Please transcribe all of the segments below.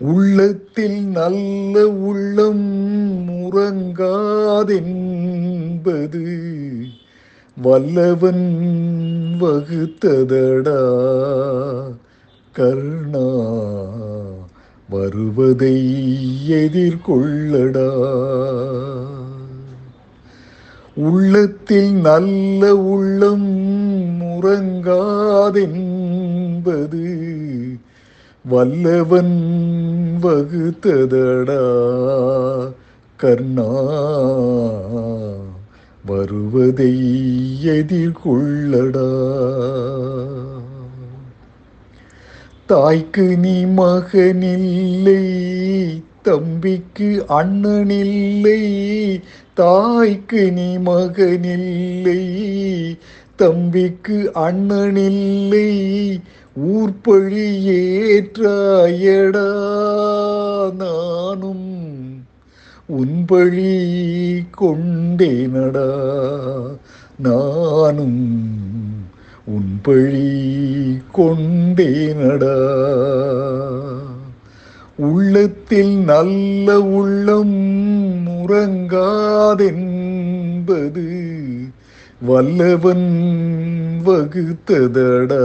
உள்ளத்தில் நல்ல உள்ளம் முறங்காதென்பது வல்லவன் வகுத்ததடா. கர்ணா வருவதை எதிர்கொள்ளடா. உள்ளத்தில் நல்ல உள்ளம் முறங்காதென்பது வல்லவன் வகுத்ததடா கர்ணா வருவதை எதிர்கொள்ளடா தாய்க்கு நீ மகனில்லை தம்பிக்கு அண்ணனில்லை தாய்க்கு நீ மகனில்லை தம்பிக்கு அண்ணனில்லை ஊர்பழி ஏற்றாயடா நானும். உன்பழி கொண்டேனடா நானும். உன்பழி கொண்டேனடா. உள்ளத்தில் நல்ல உள்ளம் உறங்காதென்பது வல்லவன் வகுத்ததடா.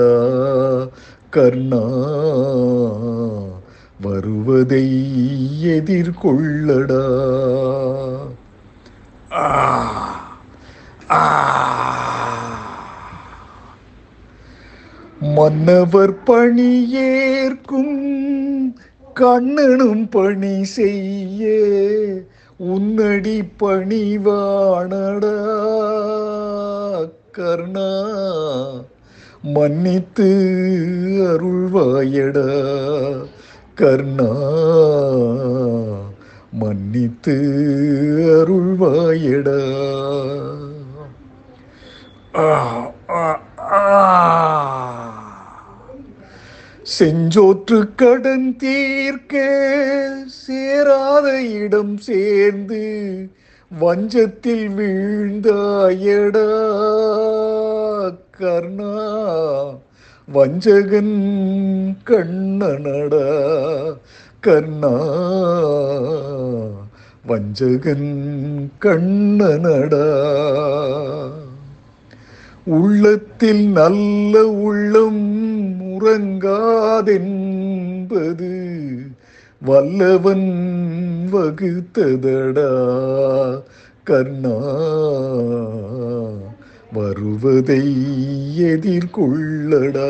கர்ணா வருவதை எதிர்கொள்ளடா. மன்னவர் பணி ஏற்கும் கண்ணனும் பணி செய்ய. உன்னடி பணிவானடா. கர்ணா மன்னித்து அருள்வாயடா. கர்ணா மன்னித்து அருள்வாயடா. ஆ ஆ செஞ்சோற்று கடன் தீர்க்க சேராத இடம் சேர்ந்து வஞ்சத்தில் வீழ்ந்தாயடா கர்ணா. வஞ்சகன் கண்ணனடா கர்ணா. வஞ்சகன் கண்ணனடா. உள்ளத்தில் நல்ல உள்ளம் உறங்காதென்பது வல்லவன் வகுத்ததடா கர்ணா வருவதை எதிர்கொள்ளடா.